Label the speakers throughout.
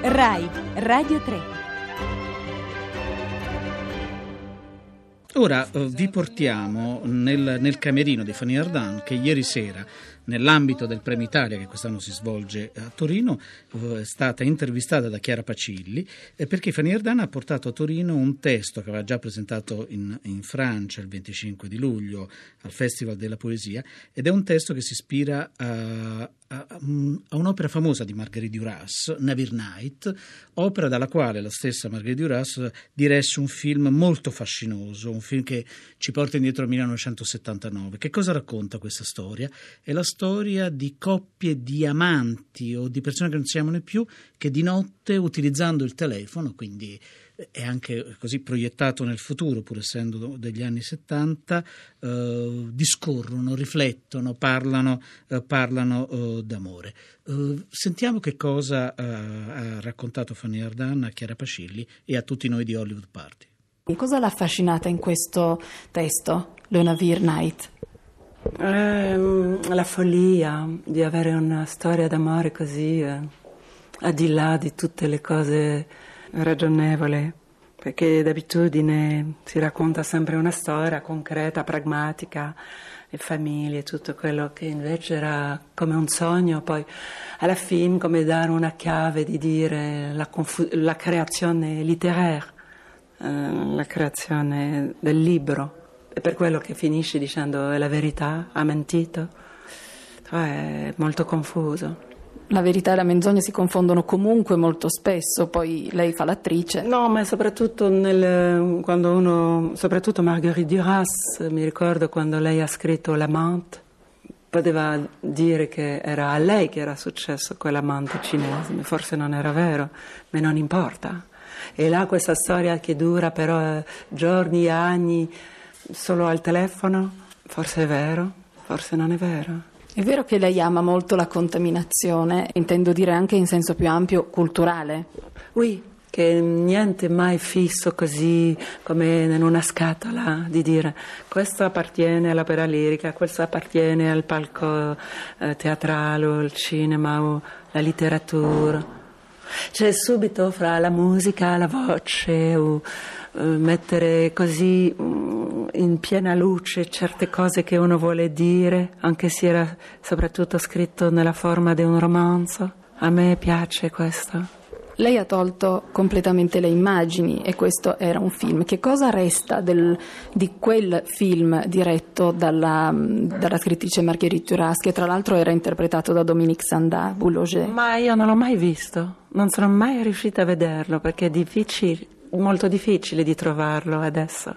Speaker 1: RAI Radio 3
Speaker 2: Ora eh, vi portiamo nel, nel, camerino di Fanny Ardan che ieri sera, nell'ambito del Premio Italia che quest'anno si svolge a Torino, eh, è stata intervistata da Chiara Pacilli eh, perché Fanny Ardan ha portato a Torino un testo che aveva già presentato in, in, Francia il 25 di luglio al Festival della Poesia ed è un testo che si ispira a, a, un'opera famosa di Marguerite Duras, Navir Night, opera dalla quale la stessa Marguerite Duras diresse un film molto fascinoso, un film che ci porta indietro al 1979. Che cosa racconta questa storia? È la storia di coppie di amanti o di persone che non si chiamano più che di notte utilizzando il telefono, quindi è anche così proiettato nel futuro, pur essendo degli anni 70, eh, discorrono, riflettono, parlano, eh, parlano eh, d'amore. Eh, sentiamo che cosa eh, ha raccontato Fanny Ardan a Chiara Pascilli e a tutti noi di Hollywood Party.
Speaker 3: Cosa l'ha affascinata in questo testo, Luna Veer Night?
Speaker 4: Eh, la follia di avere una storia d'amore così, eh, al di là di tutte le cose ragionevole, perché d'abitudine si racconta sempre una storia concreta, pragmatica, le famiglie, tutto quello che invece era come un sogno, poi alla fine come dare una chiave di dire la, confu- la creazione letteraria, eh, la creazione del libro. E per quello che finisce dicendo è la verità, ha mentito, è molto confuso
Speaker 3: la verità e la menzogna si confondono comunque molto spesso, poi lei fa l'attrice.
Speaker 4: No, ma soprattutto nel, quando uno, soprattutto Marguerite Duras, mi ricordo quando lei ha scritto L'amante, poteva dire che era a lei che era successo quell'amante cinese, forse non era vero, ma non importa. E là questa storia che dura però eh, giorni anni solo al telefono, forse è vero, forse non è vero.
Speaker 3: È vero che lei ama molto la contaminazione, intendo dire anche in senso più ampio culturale.
Speaker 4: Oui, che niente mai fisso così come in una scatola di dire questo appartiene all'opera lirica, questo appartiene al palco eh, teatrale al cinema o alla letteratura. C'è subito fra la musica, la voce o mettere così mm, in piena luce certe cose che uno vuole dire, anche se era soprattutto scritto nella forma di un romanzo. A me piace questo.
Speaker 3: Lei ha tolto completamente le immagini e questo era un film. Che cosa resta del, di quel film diretto dalla, dalla scrittrice Marguerite Duras, che tra l'altro era interpretato da Dominique Sanda, Boulanger?
Speaker 4: Ma io non l'ho mai visto, non sono mai riuscita a vederlo perché è difficile molto difficile di trovarlo adesso.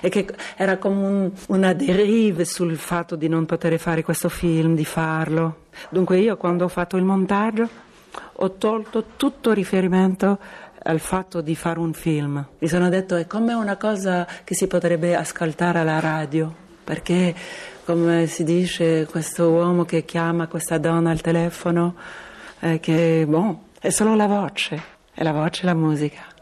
Speaker 4: E che era come un, una deriva sul fatto di non poter fare questo film, di farlo. Dunque io quando ho fatto il montaggio ho tolto tutto riferimento al fatto di fare un film. Mi sono detto è come una cosa che si potrebbe ascoltare alla radio, perché come si dice questo uomo che chiama questa donna al telefono, eh, che boh, è solo la voce, è la voce e la musica.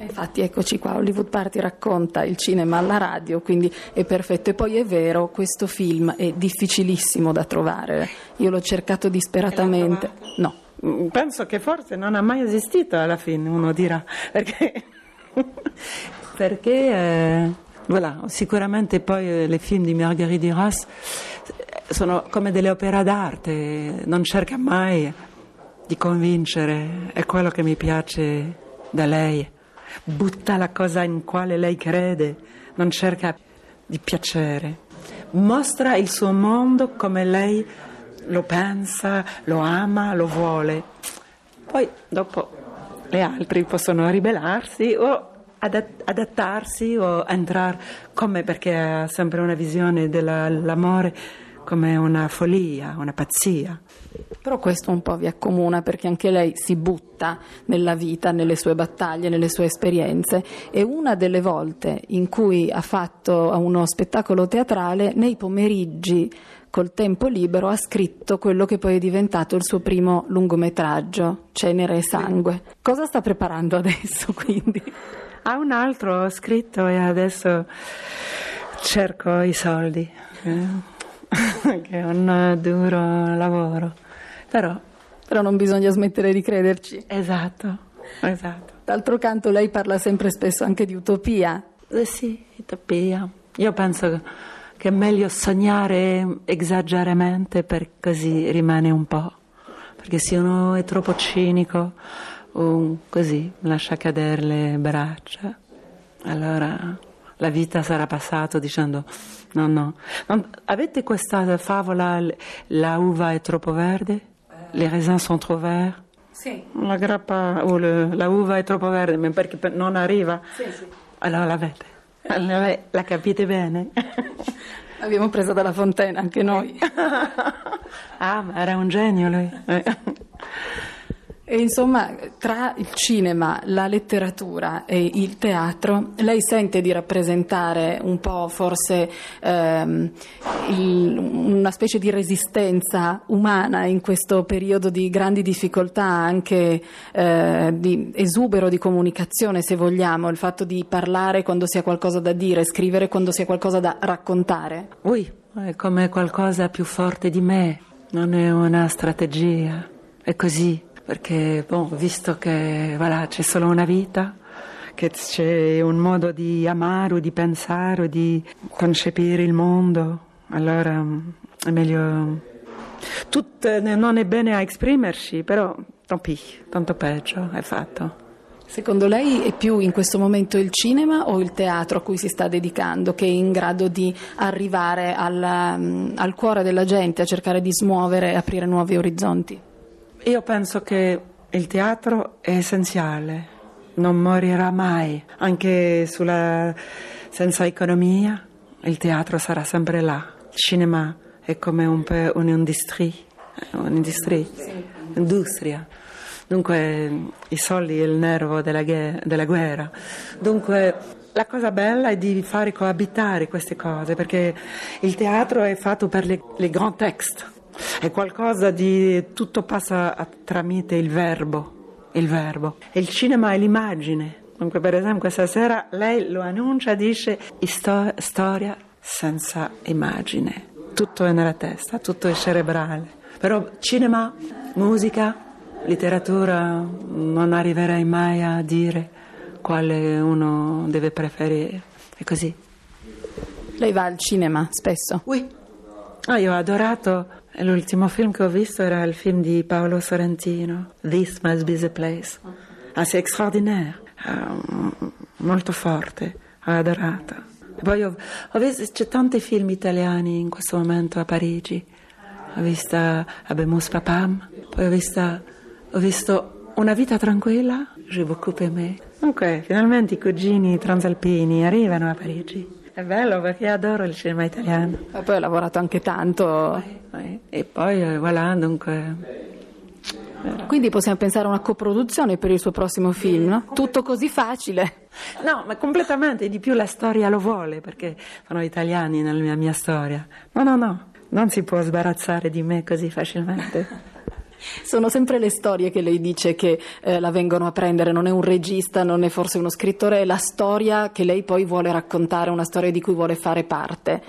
Speaker 3: Infatti eccoci qua, Hollywood Party racconta il cinema alla radio, quindi è perfetto. E poi è vero, questo film è difficilissimo da trovare. Io l'ho cercato disperatamente. No.
Speaker 4: Penso che forse non ha mai esistito alla fine, uno dirà, perché, perché eh, voilà, sicuramente poi eh, le film di Marguerite Duras sono come delle opere d'arte, non cerca mai di convincere, è quello che mi piace da lei butta la cosa in quale lei crede, non cerca di piacere, mostra il suo mondo come lei lo pensa, lo ama, lo vuole. Poi dopo le altre possono ribellarsi o adattarsi o entrare come perché ha sempre una visione dell'amore come una follia, una pazzia.
Speaker 3: Però questo un po' vi accomuna perché anche lei si butta nella vita, nelle sue battaglie, nelle sue esperienze e una delle volte in cui ha fatto uno spettacolo teatrale, nei pomeriggi col tempo libero ha scritto quello che poi è diventato il suo primo lungometraggio, Cenere e Sangue. Cosa sta preparando adesso quindi?
Speaker 4: Ha un altro scritto e adesso cerco i soldi. Eh? che è un duro lavoro, però
Speaker 3: Però non bisogna smettere di crederci.
Speaker 4: Esatto, esatto.
Speaker 3: D'altro canto lei parla sempre spesso anche di utopia.
Speaker 4: Eh sì, utopia. Io penso che è meglio sognare esageramente per così rimane un po'. Perché se uno è troppo cinico o così lascia cadere le braccia, allora la vita sarà passata dicendo no, no. Non, avete questa favola, la uva è troppo verde? Les raisins sont trop verts?
Speaker 3: Sì.
Speaker 4: La grappa o le, la uva è troppo verde ma perché non arriva?
Speaker 3: Sì, sì.
Speaker 4: Allora l'avete. Allora, la capite bene?
Speaker 3: L'abbiamo presa dalla fontana anche noi.
Speaker 4: ah, ma era un genio lui.
Speaker 3: E insomma, tra il cinema, la letteratura e il teatro, lei sente di rappresentare un po' forse ehm, il, una specie di resistenza umana in questo periodo di grandi difficoltà, anche eh, di esubero di comunicazione, se vogliamo, il fatto di parlare quando si ha qualcosa da dire, scrivere quando si ha qualcosa da raccontare.
Speaker 4: Ui, è come qualcosa più forte di me, non è una strategia, è così perché bon, visto che voilà, c'è solo una vita, che c'è un modo di amare, di pensare, di concepire il mondo, allora mm, è meglio... Tutto non è bene a esprimerci, però tanto, tanto peggio è fatto.
Speaker 3: Secondo lei è più in questo momento il cinema o il teatro a cui si sta dedicando che è in grado di arrivare al, mm, al cuore della gente, a cercare di smuovere e aprire nuovi orizzonti?
Speaker 4: Io penso che il teatro è essenziale, non morirà mai, anche sulla, senza economia il teatro sarà sempre là. Il cinema è come un un'industria, un'industria, industria. Dunque i soldi è il nervo della, della guerra. Dunque la cosa bella è di fare coabitare queste cose, perché il teatro è fatto per le, le grand textes è qualcosa di tutto passa tramite il verbo, il verbo. E il cinema è l'immagine. Dunque, per esempio, questa sera lei lo annuncia, dice storia senza immagine. Tutto è nella testa, tutto è cerebrale. Però cinema, musica, letteratura non arriverai mai a dire quale uno deve preferire. È così.
Speaker 3: Lei va al cinema spesso?
Speaker 4: Oui. Ah, io ho adorato L'ultimo film che ho visto era il film di Paolo Sorrentino, This Must Be the Place. Ah, c'est extraordinaire, uh, molto forte, ho adorato. Poi ho, ho visto, c'è tanti film italiani in questo momento a Parigi. Ho visto Abemus Papam, poi ho visto, ho visto Una vita tranquilla, J'ai beaucoup aimé. Comunque, finalmente i cugini transalpini arrivano a Parigi. È bello perché adoro il cinema italiano.
Speaker 3: E poi ho lavorato anche tanto.
Speaker 4: E poi, eh, voilà, dunque...
Speaker 3: Quindi possiamo pensare a una coproduzione per il suo prossimo film, no? Tutto così facile.
Speaker 4: No, ma completamente, di più la storia lo vuole, perché sono italiani nella mia, mia storia. No, no, no, non si può sbarazzare di me così facilmente.
Speaker 3: Sono sempre le storie che lei dice che eh, la vengono a prendere, non è un regista, non è forse uno scrittore, è la storia che lei poi vuole raccontare, una storia di cui vuole fare parte.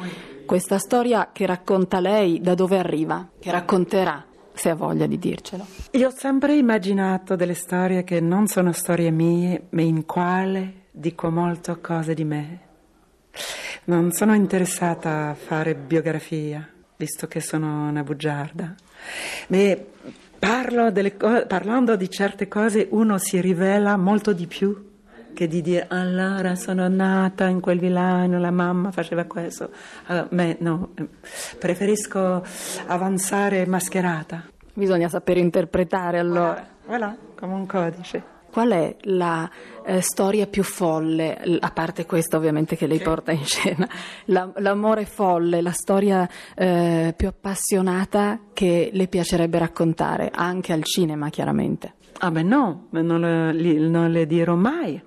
Speaker 3: Questa storia che racconta lei da dove arriva, che racconterà se ha voglia di dircelo.
Speaker 4: Io ho sempre immaginato delle storie che non sono storie mie, ma in quale dico molto cose di me. Non sono interessata a fare biografia, visto che sono una bugiarda. Co- parlando di certe cose uno si rivela molto di più che di dire allora sono nata in quel villano, la mamma faceva questo. Uh, me, no, preferisco avanzare mascherata.
Speaker 3: Bisogna sapere interpretare allora.
Speaker 4: Voilà, voilà come un codice.
Speaker 3: Qual è la eh, storia più folle, a parte questa ovviamente che lei porta in scena, la, l'amore folle, la storia eh, più appassionata che le piacerebbe raccontare, anche al cinema chiaramente?
Speaker 4: Ah beh no, non le, non le dirò mai,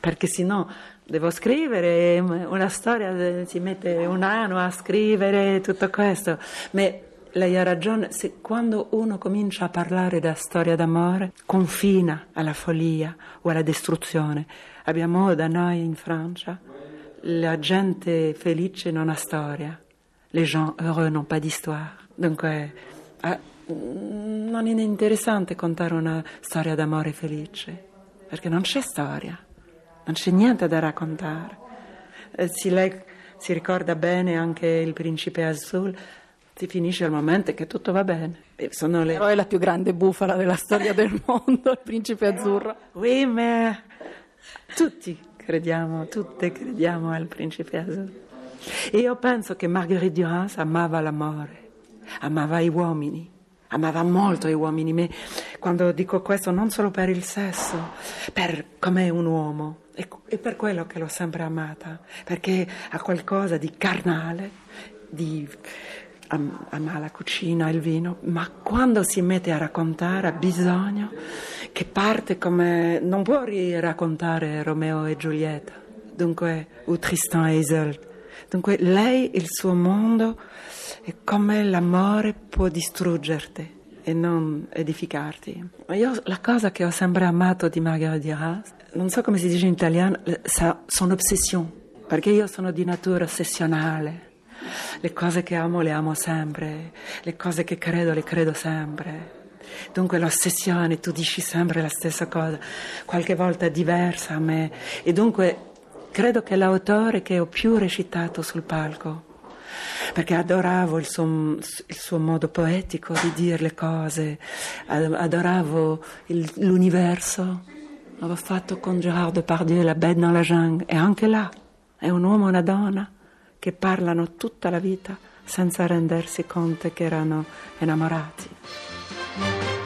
Speaker 4: perché sennò devo scrivere una storia, si mette un anno a scrivere tutto questo. Ma lei ha ragione, se quando uno comincia a parlare della storia d'amore, confina alla follia o alla distruzione. Abbiamo da noi in Francia, la gente felice non ha storia, les gens heureux n'ont pas d'histoire. Dunque, mm, non è interessante contare una storia d'amore felice, perché non c'è storia, non c'è niente da raccontare. Eh, se lei si ricorda bene anche il principe Azul, si finisce il momento che tutto va bene.
Speaker 3: Sono le... Però è la più grande bufala della storia del mondo, il principe azzurro.
Speaker 4: Oui, ma tutti crediamo, tutte crediamo al principe azzurro. E io penso che Marguerite Duras amava l'amore, amava gli uomini, amava molto gli uomini. Me, quando dico questo non solo per il sesso, per com'è un uomo. E per quello che l'ho sempre amata, perché ha qualcosa di carnale, di ama la cucina, il vino, ma quando si mette a raccontare ha bisogno che parte come... non può raccontare Romeo e Giulietta, dunque, o Tristan e Isolde. Dunque lei, il suo mondo, è come l'amore può distruggerti e non edificarti. Io la cosa che ho sempre amato di Marguerite Duras, non so come si dice in italiano, sono obsession, perché io sono di natura ossessionale le cose che amo le amo sempre, le cose che credo le credo sempre. Dunque l'ossessione, tu dici sempre la stessa cosa, qualche volta diversa a me. E dunque credo che l'autore che ho più recitato sul palco, perché adoravo il suo, il suo modo poetico di dire le cose, adoravo il, l'universo. L'avevo fatto con Gérard Depardieu, La bête dans la jungle, e anche là è un uomo e una donna che parlano tutta la vita senza rendersi conto che erano innamorati.